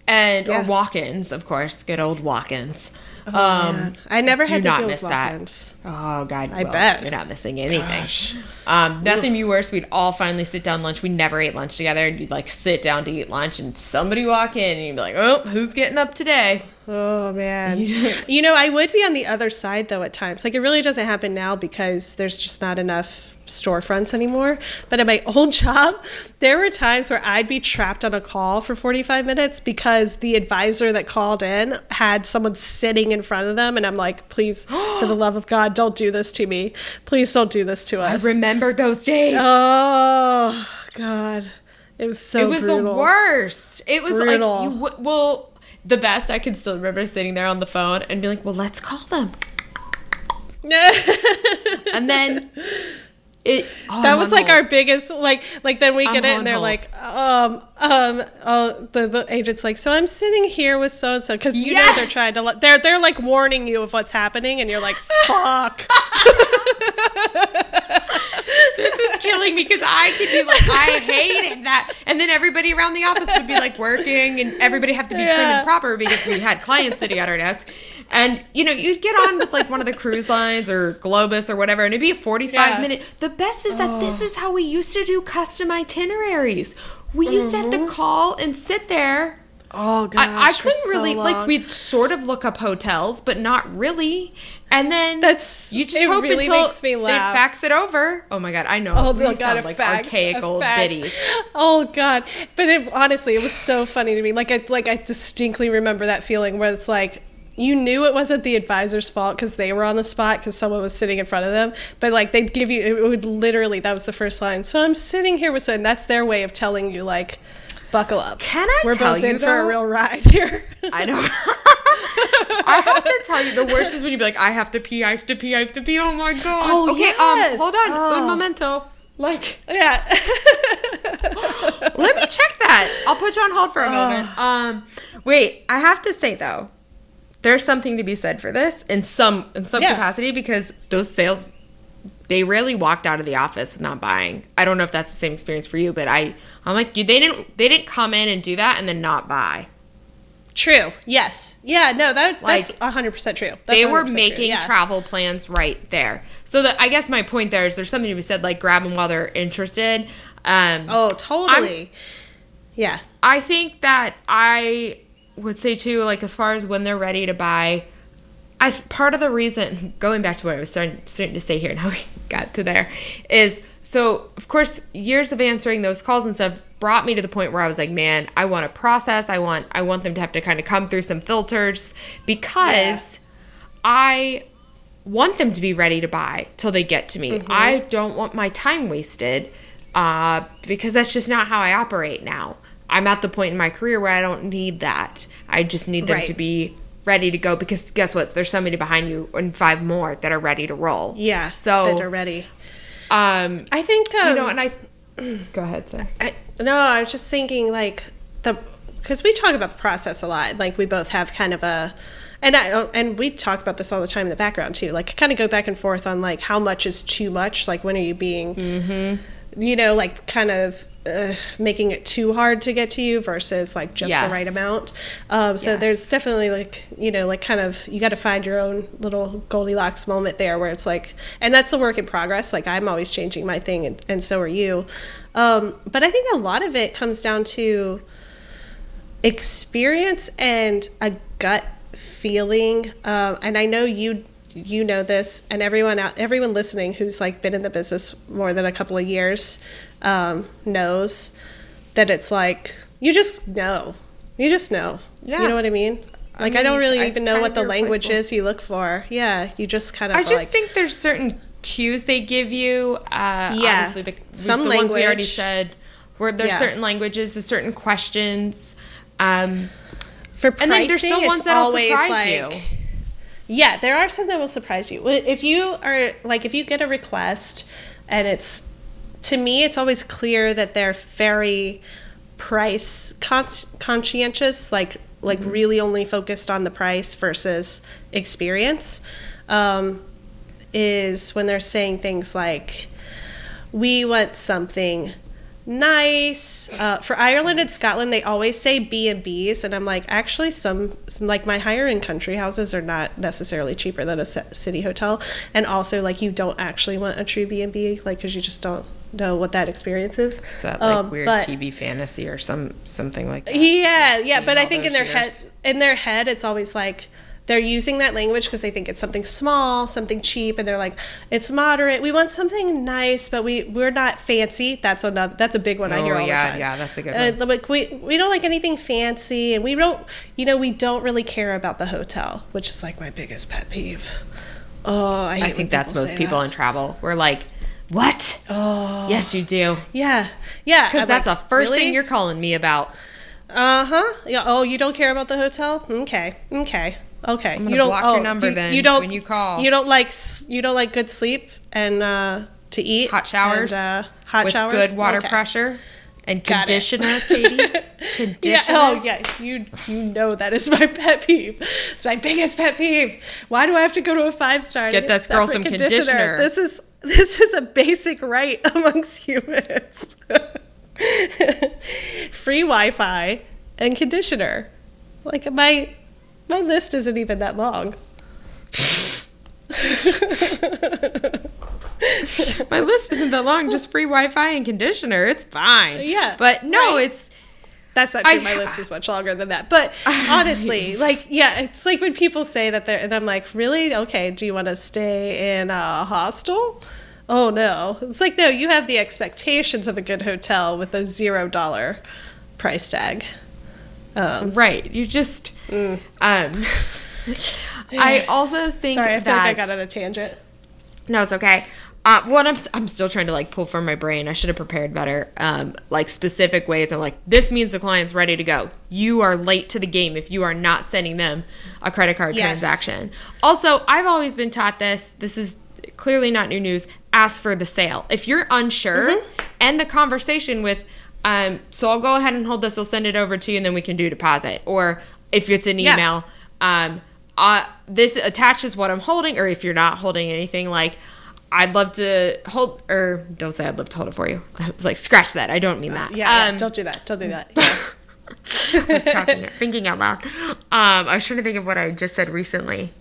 Speaker 2: and
Speaker 1: Yeah.
Speaker 2: or walk-ins, of course, good old walk-ins. Um,
Speaker 1: Man, I never had to
Speaker 2: not
Speaker 1: deal
Speaker 2: miss
Speaker 1: with
Speaker 2: that.
Speaker 1: walk-ins.
Speaker 2: Oh God,
Speaker 1: I
Speaker 2: well,
Speaker 1: bet.
Speaker 2: you're not missing anything. Um, nothing be worse. We'd all finally sit down lunch. We never ate lunch together, and you'd like sit down to eat lunch, and somebody walk in, and you'd be like, "Oh, who's getting up today?"
Speaker 1: Oh man. you know, I would be on the other side though at times. Like it really doesn't happen now because there's just not enough storefronts anymore. But at my old job, there were times where I'd be trapped on a call for 45 minutes because the advisor that called in had someone sitting in front of them and I'm like, "Please, for the love of God, don't do this to me. Please don't do this to us.
Speaker 2: I remember those days.
Speaker 1: oh god. It was so
Speaker 2: it was the worst. It was
Speaker 1: Brutal.
Speaker 2: like you w- well, the best. I can still remember sitting there on the phone and be like, "Well, let's call them," and then it. oh,
Speaker 1: that was like our biggest like like then we
Speaker 2: I'm
Speaker 1: get it and they're like um um oh the, the agent's like so i'm sitting here with so and so because you
Speaker 2: Yes!
Speaker 1: know they're trying to they're they're like warning you of what's happening and you're like fuck
Speaker 2: this is killing me because I could be like, I hated that. And then everybody around the office would be like working and everybody have to be prim and proper because we had clients sitting at our desk. And you know, you'd get on with like one of the cruise lines or Globus or whatever, and it'd be a 45
Speaker 1: Yeah.
Speaker 2: minute. The best is that this oh. is how we used to do custom itineraries. We used to have to mm-hmm. call and sit there.
Speaker 1: oh gosh
Speaker 2: I, I couldn't
Speaker 1: so
Speaker 2: really like we'd sort of look up hotels, but not really. And then
Speaker 1: That's-
Speaker 2: you just hope
Speaker 1: really
Speaker 2: until they fax it over. Oh my god, I know.
Speaker 1: Oh my god,
Speaker 2: sound like
Speaker 1: fax,
Speaker 2: archaic old biddies.
Speaker 1: Oh god, but it, honestly, it was so funny to me. Like I like I distinctly remember that feeling where it's like you knew it wasn't the advisor's fault because they were on the spot because someone was sitting in front of them. But like they'd give you, it would literally that was the first line. So I'm sitting here with, and that's their way of telling you like, buckle up.
Speaker 2: Can I
Speaker 1: We're
Speaker 2: tell
Speaker 1: both
Speaker 2: you,
Speaker 1: in for a real ride here.
Speaker 2: I know. I have to tell you, the worst is when you be like, I have to pee, I have to pee, I have to pee. Oh my god.
Speaker 1: Oh,
Speaker 2: okay,
Speaker 1: yes.
Speaker 2: um, hold on,
Speaker 1: Oh.
Speaker 2: un momento. Like,
Speaker 1: yeah.
Speaker 2: let me check that. I'll put you on hold for a moment. Um, wait, I have to say though, there's something to be said for this in some in some
Speaker 1: Yeah.
Speaker 2: capacity because those sales they rarely walked out of the office with not buying. I don't know if that's the same experience for you, but I I'm like they didn't they didn't come in and do that and then not buy.
Speaker 1: True. Yes. Yeah. No. That
Speaker 2: Like,
Speaker 1: that's hundred percent true. That's
Speaker 2: they were making
Speaker 1: yeah.
Speaker 2: travel plans right there. So that I guess my point there is there's something to be said like grab them while they're interested. Um,
Speaker 1: Oh, totally. yeah.
Speaker 2: I think that I would say too, like as far as when they're ready to buy, I part of the reason going back to what I was starting, starting to say here and how we got to there is so of course years of answering those calls and stuff brought me to the point where I was like, man, I want a process. I want I want them to have to kind of come through some filters because I want them to be ready to buy till they get to me. I don't want my time wasted uh, because that's just not how I operate now. I'm at the point in my career where I don't need that. I just need them
Speaker 1: Right.
Speaker 2: to be ready to go because guess what? There's somebody behind you and five more that are ready to roll.
Speaker 1: Yeah.
Speaker 2: So
Speaker 1: that are ready.
Speaker 2: um,
Speaker 1: I think um,
Speaker 2: you know, and I go ahead, sir.
Speaker 1: I, no, I was just thinking like the because we talk about the process a lot. Like we both have kind of a, and I and we talk about this all the time in the background too. Like kind of go back and forth on like how much is too much. Like when are you being,
Speaker 2: Mm-hmm.
Speaker 1: you know, like kind of. Uh, making it too hard to get to you versus like just
Speaker 2: Yes.
Speaker 1: the right amount. Um, so
Speaker 2: Yes.
Speaker 1: there's definitely like you know like kind of you got to find your own little Goldilocks moment there where it's like, and that's a work in progress. Like I'm always changing my thing, and, and so are you. Um, but I think a lot of it comes down to experience and a gut feeling. Um, and I know you you know this, and everyone out, everyone listening who's like been in the business more than a couple of years um, knows that it's like you just know, you just know.
Speaker 2: Yeah.
Speaker 1: You know what I mean? Like I,
Speaker 2: mean,
Speaker 1: don't really even know what the language is you look for. Yeah, you just kind of.
Speaker 2: I just
Speaker 1: like,
Speaker 2: think there's certain cues they give you. Uh,
Speaker 1: Yeah.
Speaker 2: Obviously, the,
Speaker 1: Some
Speaker 2: the ones we already said. Where there's
Speaker 1: Yeah.
Speaker 2: certain languages, there's certain questions. Um,
Speaker 1: for
Speaker 2: and then there's still ones that'll
Speaker 1: always
Speaker 2: surprise
Speaker 1: like,
Speaker 2: you.
Speaker 1: Yeah, there are some that will surprise you. If you are like, if you get a request and it's, to me, it's always clear that they're very price cons- conscientious, like like really only focused on the price versus experience. Um, is when they're saying things like, "We want something." nice uh, for ireland and scotland they always say b and b's and i'm like actually some, some like my higher end country houses are not necessarily cheaper than a city hotel and also like you don't actually want a true b and b like because you just don't know what that experience is
Speaker 2: Is that like
Speaker 1: Um,
Speaker 2: weird
Speaker 1: but-
Speaker 2: TV fantasy or some something like that?
Speaker 1: yeah, yeah, but I think in their head, in their head, it's always like they're using that language because they think it's something small, something cheap, and they're like, it's moderate. We want something nice, but we we're not fancy. That's another. That's a big one I hear
Speaker 2: Oh,
Speaker 1: all
Speaker 2: yeah,
Speaker 1: the time.
Speaker 2: yeah, that's a good
Speaker 1: Uh,
Speaker 2: one.
Speaker 1: Like we we don't like anything fancy, and we don't, you know, we don't really care about the hotel, which is like my biggest pet peeve. Oh, I,
Speaker 2: I think that's most people
Speaker 1: that.
Speaker 2: in travel. We're like, what?
Speaker 1: Oh,
Speaker 2: Yes, you do.
Speaker 1: yeah, yeah.
Speaker 2: Because that's
Speaker 1: like,
Speaker 2: the first
Speaker 1: really?
Speaker 2: thing you're calling me about.
Speaker 1: Uh huh. Yeah. Oh, you don't care about the hotel? Okay. Okay. Okay. you don't
Speaker 2: block your
Speaker 1: oh,
Speaker 2: number
Speaker 1: you,
Speaker 2: then
Speaker 1: you don't,
Speaker 2: when you call.
Speaker 1: You don't like you don't like good sleep and uh, to eat
Speaker 2: Hot showers.
Speaker 1: and, uh, hot
Speaker 2: with
Speaker 1: showers.
Speaker 2: good water
Speaker 1: Okay.
Speaker 2: pressure and
Speaker 1: Got it.
Speaker 2: conditioner, Katie.
Speaker 1: Yeah. Oh yeah. You you know that is my pet peeve. It's my biggest pet peeve. Why do I have to go to a five star?
Speaker 2: Get this girl some conditioner.
Speaker 1: This is this is a basic right amongst humans. Free Wi-Fi and conditioner. Like my my list isn't even that long.
Speaker 2: My list isn't that long. Just free Wi-Fi and conditioner. It's fine.
Speaker 1: Yeah,
Speaker 2: But no,
Speaker 1: right.
Speaker 2: it's
Speaker 1: That's not true.
Speaker 2: I-
Speaker 1: my list is much longer than that. But honestly, like, yeah, it's like when people say that they're, and I'm like, really? Okay, do you want to stay in a hostel? Oh, no. It's like, no, you have the expectations of a good hotel with a zero dollar price tag. Um,
Speaker 2: right. You just.
Speaker 1: Mm.
Speaker 2: Um. I also think
Speaker 1: sorry, I feel
Speaker 2: that
Speaker 1: like I got on a tangent.
Speaker 2: No, it's okay. Uh, one, I'm, I'm still trying to like pull from my brain. I should have prepared better. Um, like specific ways. I'm like, this means the client's ready to go. You are late to the game if you are not sending them a credit card
Speaker 1: Yes.
Speaker 2: transaction. Also, I've always been taught this. This is clearly not new news. Ask for the sale. If you're unsure,
Speaker 1: Mm-hmm.
Speaker 2: end the conversation with, um, so I'll go ahead and hold this. I'll send it over to you, and then we can do deposit. Or if it's an
Speaker 1: Yeah.
Speaker 2: email, um, uh, this attaches what I'm holding, or if you're not holding anything, like I'd love to hold, or don't say I'd love to hold it for you. I was like, scratch that. I don't mean that.
Speaker 1: Yeah,
Speaker 2: Um,
Speaker 1: yeah, don't do that. Don't do that. Yeah.
Speaker 2: I was talking, thinking out loud. Um, I was trying to think of what I just said recently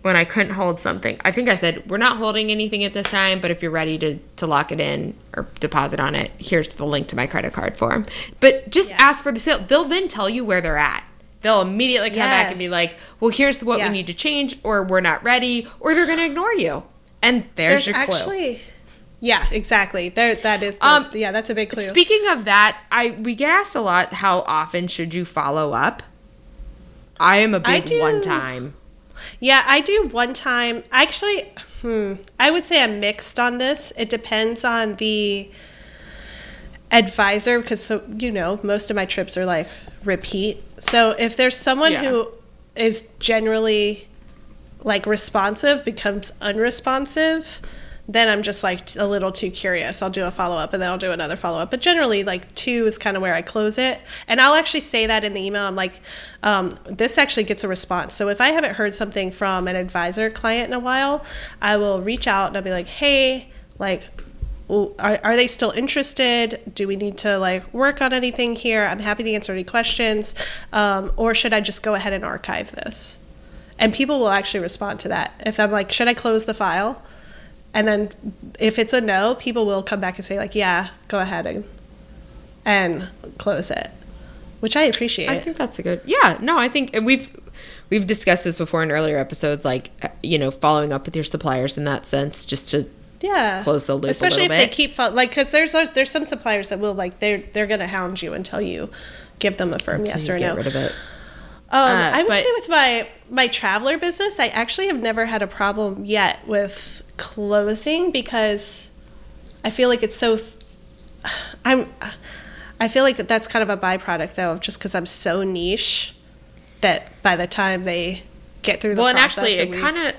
Speaker 2: when I couldn't hold something. I think I said, we're not holding anything at this time, but if you're ready to, to lock it in or deposit on it, here's the link to my credit card form. But just
Speaker 1: Yeah.
Speaker 2: ask for the sale. They'll then tell you where they're at. They'll immediately come back and be
Speaker 1: Yes.
Speaker 2: like, well, here's what
Speaker 1: Yeah.
Speaker 2: we need to change, or we're not ready, or they're going to ignore you. And there's,
Speaker 1: There's
Speaker 2: your clue.
Speaker 1: actually, yeah, exactly. There, that is. The,
Speaker 2: Um,
Speaker 1: yeah, that's a big clue.
Speaker 2: Speaking of that, I we get asked a lot how often should you follow up? I am a big
Speaker 1: do.
Speaker 2: one time.
Speaker 1: Yeah, I do one time. Actually, hmm, I would say I'm mixed on this. It depends on the advisor because so you know most of my trips are like repeat. So if there's someone
Speaker 2: Yeah.
Speaker 1: who is generally like responsive becomes unresponsive, then I'm just like a little too curious. I'll do a follow up and then I'll do another follow up. But generally, like two is kind of where I close it. And I'll actually say that in the email. I'm like, um, this actually gets a response. So if I haven't heard something from an advisor client in a while, I will reach out and I'll be like, hey, like, are, are they still interested? Do we need to like work on anything here? I'm happy to answer any questions. Um, or should I just go ahead and archive this? And people will actually respond to that. If I'm like, should I close the file? And then if it's a no, people will come back and say like, yeah, go ahead and and close it, which I appreciate.
Speaker 2: I think that's a good. Yeah, no, I think we've we've discussed this before in earlier episodes, like uh, you know, following up with your suppliers in that sense, just to
Speaker 1: yeah
Speaker 2: close the loop a
Speaker 1: especially if
Speaker 2: little
Speaker 1: they keep like because there's there's some suppliers that will like they're they're gonna hound you until you give them a firm
Speaker 2: until
Speaker 1: yes or
Speaker 2: get
Speaker 1: no
Speaker 2: rid of it.
Speaker 1: Um,
Speaker 2: Uh,
Speaker 1: I would
Speaker 2: but-
Speaker 1: say with my my traveler business, I actually have never had a problem yet with closing because I feel like it's so. I'm. I feel like that's kind of a byproduct though, just because I'm so niche that by the time they get through the
Speaker 2: Well, and actually, it kind of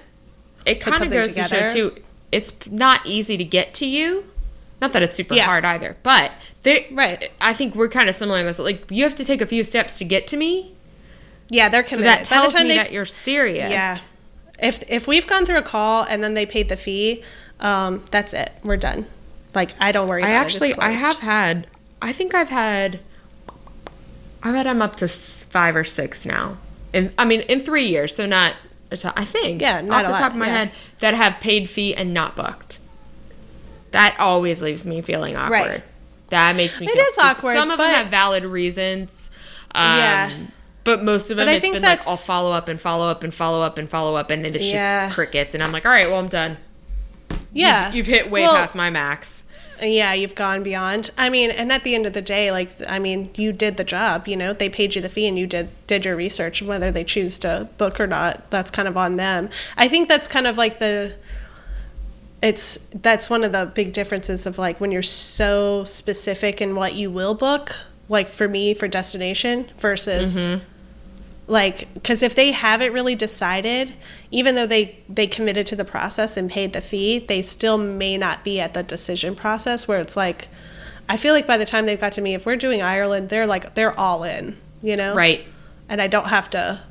Speaker 2: it kind of goes to show too. It's not easy to get to you. Not that it's super
Speaker 1: Yeah.
Speaker 2: hard either, but they,
Speaker 1: Right.
Speaker 2: I think we're kind of similar in this. Like you have to take a few steps to get to me,
Speaker 1: yeah they're
Speaker 2: so
Speaker 1: committed.
Speaker 2: that
Speaker 1: By the
Speaker 2: tells
Speaker 1: time
Speaker 2: me that you're serious.
Speaker 1: Yeah. If if we've gone through a call and then they paid the fee, um, that's it. We're done. Like I don't worry.
Speaker 2: I
Speaker 1: about it. It's
Speaker 2: actually, I have had. I think I've had. I bet I'm up to five or six now. In, I mean, in three years, so not. I think.
Speaker 1: Yeah, not
Speaker 2: off
Speaker 1: a
Speaker 2: the top
Speaker 1: lot,
Speaker 2: of my
Speaker 1: yeah.
Speaker 2: head that have paid fee and not booked. That always leaves me feeling awkward.
Speaker 1: Right.
Speaker 2: That makes me.
Speaker 1: It
Speaker 2: feel
Speaker 1: is awkward,
Speaker 2: Some of them have valid reasons. Um,
Speaker 1: Yeah.
Speaker 2: But most of them,
Speaker 1: But I think
Speaker 2: been like
Speaker 1: that's-
Speaker 2: I'll follow up and follow up and follow up and follow up, and it's
Speaker 1: Yeah.
Speaker 2: just crickets. And I'm like, all right, well, I'm done.
Speaker 1: Yeah,
Speaker 2: You've, you've hit way
Speaker 1: Well,
Speaker 2: past my max.
Speaker 1: Yeah, you've gone beyond. I mean, and at the end of the day, like I mean, you did the job. You know, they paid you the fee, and you did did your research. Whether they choose to book or not, that's kind of on them. I think that's kind of like the. It's that's one of the big differences of like when you're so specific in what you will book. Like for me, for destination versus mm-hmm. Like because if they haven't really decided even though they they committed to the process and paid the fee they still may not be at the decision process where it's like i feel like by the time they've got to me if we're doing ireland they're like they're all in you know
Speaker 2: Right.
Speaker 1: and i don't have to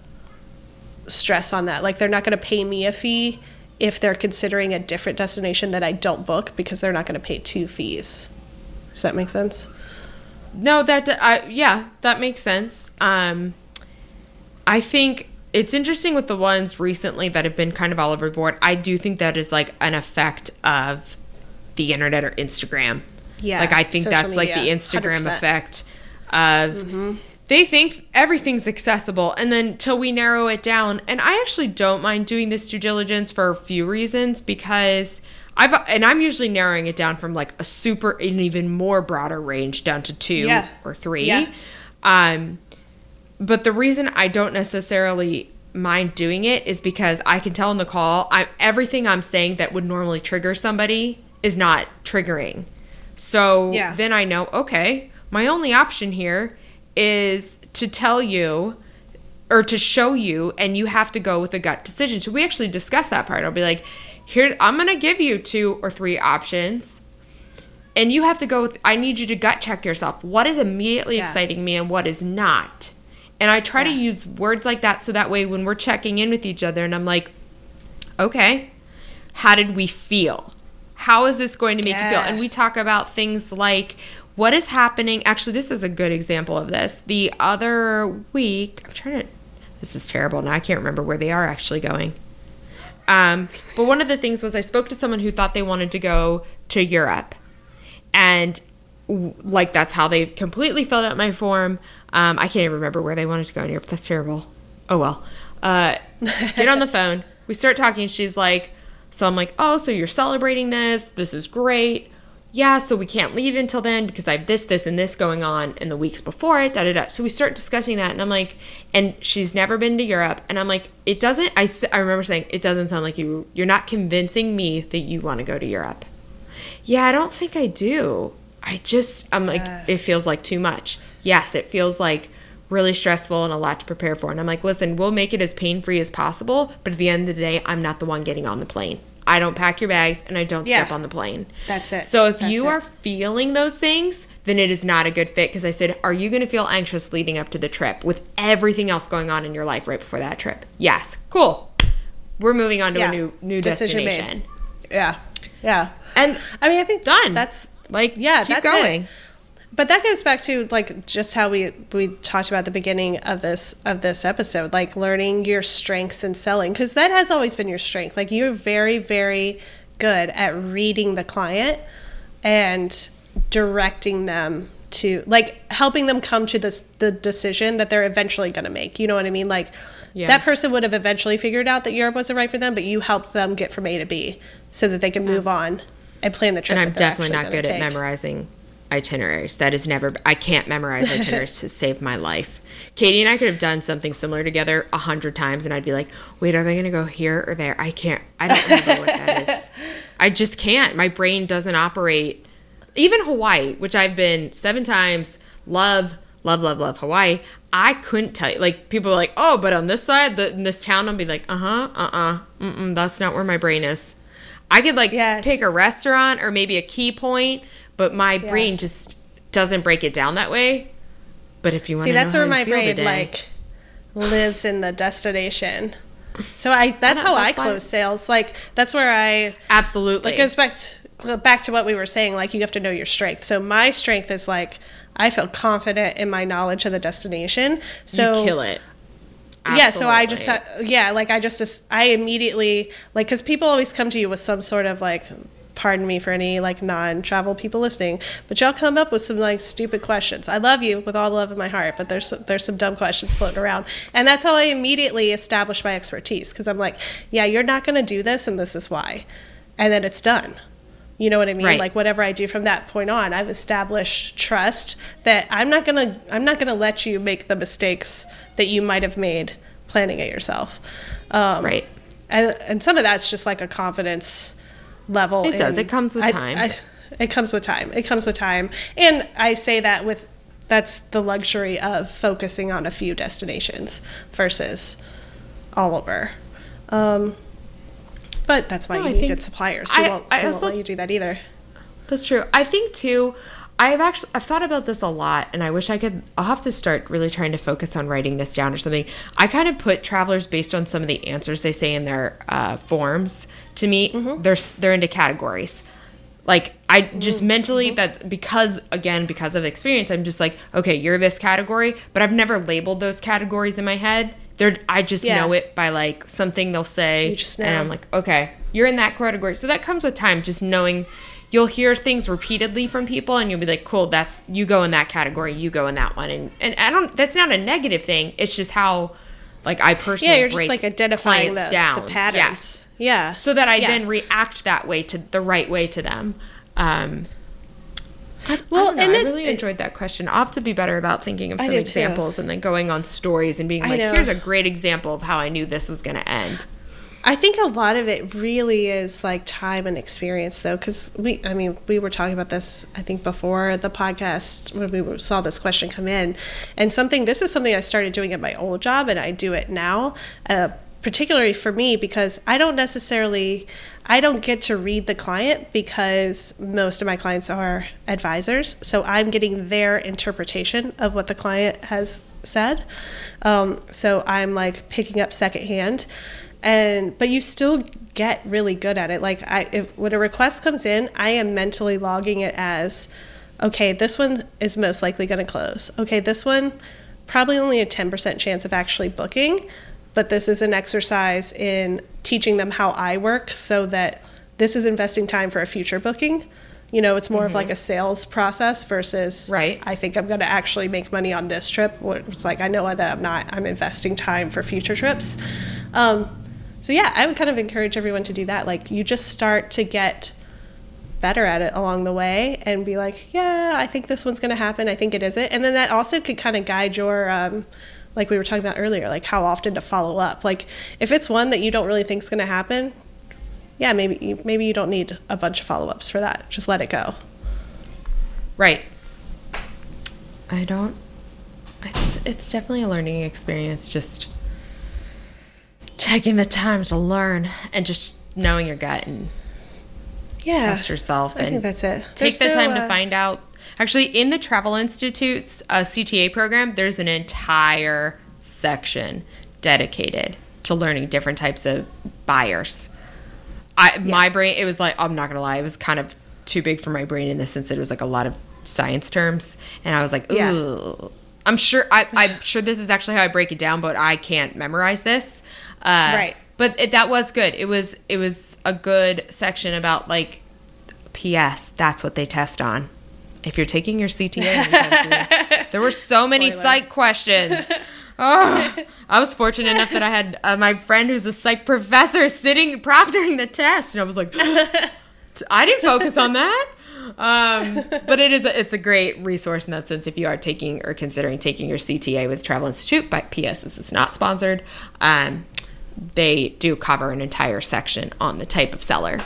Speaker 1: stress on that like they're not going to pay me a fee if they're considering a different destination that i don't book because they're not going to pay two fees does that make sense
Speaker 2: No, that I yeah, that makes sense. Um, I think it's interesting with the ones recently that have been kind of all over the board. I do think that is like an effect of the internet or Instagram.
Speaker 1: Yeah,
Speaker 2: like I think
Speaker 1: social
Speaker 2: that's like the Instagram
Speaker 1: 100%.
Speaker 2: effect of they think everything's accessible, and then till we narrow it down. And I actually don't mind doing this due diligence for a few reasons because. I've and I'm usually narrowing it down from like a super an even more broader range down to two
Speaker 1: Yeah.
Speaker 2: or three.
Speaker 1: Yeah.
Speaker 2: Um, but the reason I don't necessarily mind doing it is because I can tell in the call, I everything I'm saying that would normally trigger somebody is not triggering. So
Speaker 1: Yeah.
Speaker 2: then I know, okay, my only option here is to tell you or to show you and you have to go with a gut decision. So we actually discuss that part. I'll be like, here I'm going to give you two or three options and you have to go with i need you to gut check yourself what is immediately
Speaker 1: Yeah.
Speaker 2: exciting me and what is not and i try to use words like that so that way when we're checking in with each other and i'm like okay how did we feel? How is this going to make you feel? And we talk about things like what is happening? Actually this is a good example of this. The other week i'm trying to this is terrible now i can't remember where they are actually going. Um, but one of the things was I spoke to someone who thought they wanted to go to Europe, and like that's how they completely filled out my form. Um, I can't even remember where they wanted to go in Europe. That's terrible. Oh well. Uh, get on the phone. We start talking. She's like, so I'm like, oh, so you're celebrating this? This is great. Yeah, so we can't leave until then because I have this, this, and this going on in the weeks before it. Da da da. So we start discussing that, and I'm like, and she's never been to Europe, and I'm like, it doesn't. I, I remember saying it doesn't sound like you. You're not convincing me that you want to go to Europe. Yeah, I don't think I do. I just, I'm like, it feels like too much. Yes, it feels like really stressful and a lot to prepare for. And I'm like, listen, we'll make it as pain free as possible, but at the end of the day, I'm not the one getting on the plane. I don't pack your bags and I don't
Speaker 1: Yeah.
Speaker 2: step on the plane.
Speaker 1: That's it.
Speaker 2: So if
Speaker 1: That's
Speaker 2: you
Speaker 1: it.
Speaker 2: are feeling those things, then it is not a good fit because I said, are you going to feel anxious leading up to the trip with everything else going on in your life right before that trip? Yes. Cool. We're moving on to
Speaker 1: Yeah.
Speaker 2: a new new
Speaker 1: Decision made.
Speaker 2: destination.
Speaker 1: yeah yeah
Speaker 2: And
Speaker 1: i mean i think
Speaker 2: done.
Speaker 1: that's
Speaker 2: like
Speaker 1: Yeah,
Speaker 2: keep
Speaker 1: that's it.
Speaker 2: going.
Speaker 1: But that goes back to like just how we we talked about the beginning of this of this episode, like learning your strengths and selling, because that has always been your strength. Like you're very very good at reading the client and directing them to like helping them come to this the decision that they're eventually going to make. You know what I mean? Like
Speaker 2: Yeah.
Speaker 1: that person would have eventually figured out that Europe wasn't right for them, but you helped them get from A to B so that they can move on and plan the trip.
Speaker 2: and I'm definitely not good at
Speaker 1: take.
Speaker 2: memorizing itineraries. That is never. I can't memorize itineraries to save my life. Katie and I could have done something similar together a hundred times, and I'd be like, "Wait, are they going to go here or there?" I can't. I don't remember what that is. I just can't. My brain doesn't operate. Even Hawaii, which I've been seven times, love, love, love, love Hawaii. I couldn't tell you. Like people are like, "Oh, but on this side, the, in this town," I'll be like, "Uh huh, uh uh, mm that's not where my brain is." I could like
Speaker 1: Yes.
Speaker 2: pick a restaurant or maybe a key point, but my brain just doesn't break it down that way. But if you want to see,
Speaker 1: that's where my brain
Speaker 2: today,
Speaker 1: like lives in the destination. So I that's
Speaker 2: know,
Speaker 1: how I
Speaker 2: that's why-
Speaker 1: close sales. Like that's where I
Speaker 2: absolutely,
Speaker 1: it goes back to, back to what we were saying like you have to know your strength so my strength is like i feel confident in my knowledge of the destination so
Speaker 2: you kill it.
Speaker 1: Yeah so i just yeah like i just i immediately like because people always come to you with some sort of like pardon me for any like non-travel people listening but y'all come up with some like stupid questions. I love you with all the love in my heart but there's there's some dumb questions floating around. And that's how i immediately establish my expertise because i'm like yeah you're not going to do this and this is why. And then it's done. You know what I mean?
Speaker 2: Right.
Speaker 1: Like whatever I do from that point on, I've established trust that I'm not gonna I'm not gonna let you make the mistakes that you might have made planning it yourself. Um,
Speaker 2: right.
Speaker 1: And, and some of that's just like a confidence level.
Speaker 2: It does. It comes with
Speaker 1: I-
Speaker 2: time.
Speaker 1: I- it comes with time. It comes with time. And I say that with that's the luxury of focusing on a few destinations versus all over. Um, but that's why
Speaker 2: No,
Speaker 1: you
Speaker 2: I
Speaker 1: need good suppliers who
Speaker 2: I-
Speaker 1: won't, who won't let you do that either.
Speaker 2: That's true. I think too. I've actually I've thought about this a lot, and I wish I could. I'll have to start really trying to focus on writing this down or something. I kind of put travelers based on some of the answers they say in their uh, forms to me.
Speaker 1: Mm-hmm.
Speaker 2: They're they're into categories. Like I just
Speaker 1: Mm-hmm.
Speaker 2: mentally that because again because of experience, I'm just like okay, you're this category, but I've never labeled those categories in my head. They're I just
Speaker 1: Yeah.
Speaker 2: know it by like something they'll say,
Speaker 1: You just
Speaker 2: and. I'm like okay, you're in that category. So that comes with time, just knowing you'll hear things repeatedly from people and you'll be like, cool, that's you go in that category, you go in that one. And and I don't that's not a negative thing. It's just how like I personally
Speaker 1: Yeah, you're just like identifying the,
Speaker 2: down.
Speaker 1: the patterns. Yeah.
Speaker 2: So that I
Speaker 1: Yeah.
Speaker 2: then react that way to the right way to them. Um I,
Speaker 1: Well,
Speaker 2: I, know.
Speaker 1: and
Speaker 2: I really
Speaker 1: it-
Speaker 2: enjoyed that question. I'll have to be better about thinking of some
Speaker 1: do too.
Speaker 2: examples and then going on stories and being like, here's a great example of how I knew this was going to end.
Speaker 1: I think a lot of it really is like time and experience, though, because we, I mean, we were talking about this, I think, before the podcast when we saw this question come in. And something, this is something I started doing at my old job, and I do it now, uh, particularly for me, because I don't necessarily, I don't get to read the client because most of my clients are advisors. So I'm getting their interpretation of what the client has said. Um, so I'm like picking up secondhand and but you still get really good at it. Like i if when a request comes in i am mentally logging it as okay this one is most likely going to close. Okay this one probably only a 10% chance of actually booking but this is an exercise in teaching them how i work so that this is investing time for a future booking. You know it's more of like a sales process versus
Speaker 2: Right.
Speaker 1: i think i'm going to actually make money on this trip it's like i know that i'm not i'm investing time for future trips. Um, so yeah, I would kind of encourage everyone to do that. Like you just start to get better at it along the way and be like, yeah, I think this one's going to happen. I think it isn't. And then that also could kind of guide your, um, like we were talking about earlier, like how often to follow up. Like if it's one that you don't really think is going to happen, yeah, maybe you, maybe you don't need a bunch of follow ups for that. Just let it go.
Speaker 2: Right. I don't. It's it's definitely a learning experience. Just taking the time to learn and just knowing your gut and
Speaker 1: Yeah,
Speaker 2: trust yourself
Speaker 1: I
Speaker 2: and
Speaker 1: think that's it.
Speaker 2: take
Speaker 1: There's
Speaker 2: the
Speaker 1: no,
Speaker 2: time
Speaker 1: uh,
Speaker 2: to find out. Actually, in the Travel Institute's uh, CTA program, there's an entire section dedicated to learning different types of buyers. I my brain it was like I'm not gonna lie, it was kind of too big for my brain in the sense that it was like a lot of science terms, and I was like,
Speaker 1: Yeah.
Speaker 2: ooh. I'm sure I, I'm sure this is actually how I break it down, but I can't memorize this. Uh,
Speaker 1: Right.
Speaker 2: But it, that was good. It was it was a good section about like P.S. That's what they test on if you're taking your CTA, there were so many
Speaker 1: Spoiler.
Speaker 2: psych questions. Oh, I was fortunate enough that I had uh, my friend who's a psych professor sitting proctoring the test, and I was like, I didn't focus on that. Um, but it is a, it's a great resource in that sense if you are taking or considering taking your CTA with Travel Institute. But P.S. This is not sponsored. Um, they do cover an entire section on the type of seller,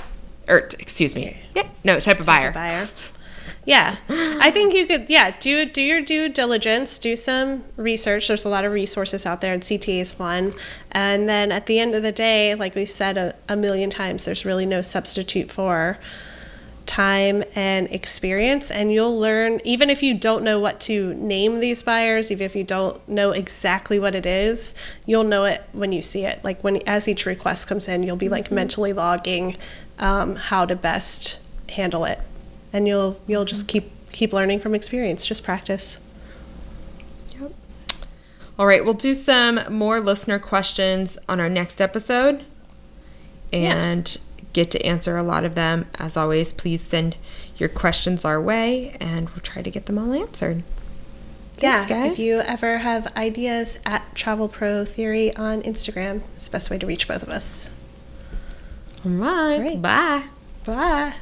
Speaker 2: or excuse me, yeah, no type of buyer.
Speaker 1: buyer. Yeah, I think you could. Yeah, do do your due diligence. Do some research. There's a lot of resources out there, and CTA is one. And then at the end of the day, like we've said a, a million times, there's really no substitute for time and experience. And you'll learn, even if you don't know what to name these buyers, even if you don't know exactly what it is, you'll know it when you see it. Like when as each request comes in, you'll be like mentally logging um, how to best handle it. And you'll you'll just keep keep learning from experience just practice.
Speaker 2: All right, we'll do some more listener questions on our next episode. And get to answer a lot of them. As always, please send your questions our way and we'll try to get them all answered.
Speaker 1: yeah
Speaker 2: guys.
Speaker 1: if you ever have ideas at travel pro theory on instagram it's the best way to reach both of us
Speaker 2: All right,
Speaker 1: Great.
Speaker 2: bye.
Speaker 1: bye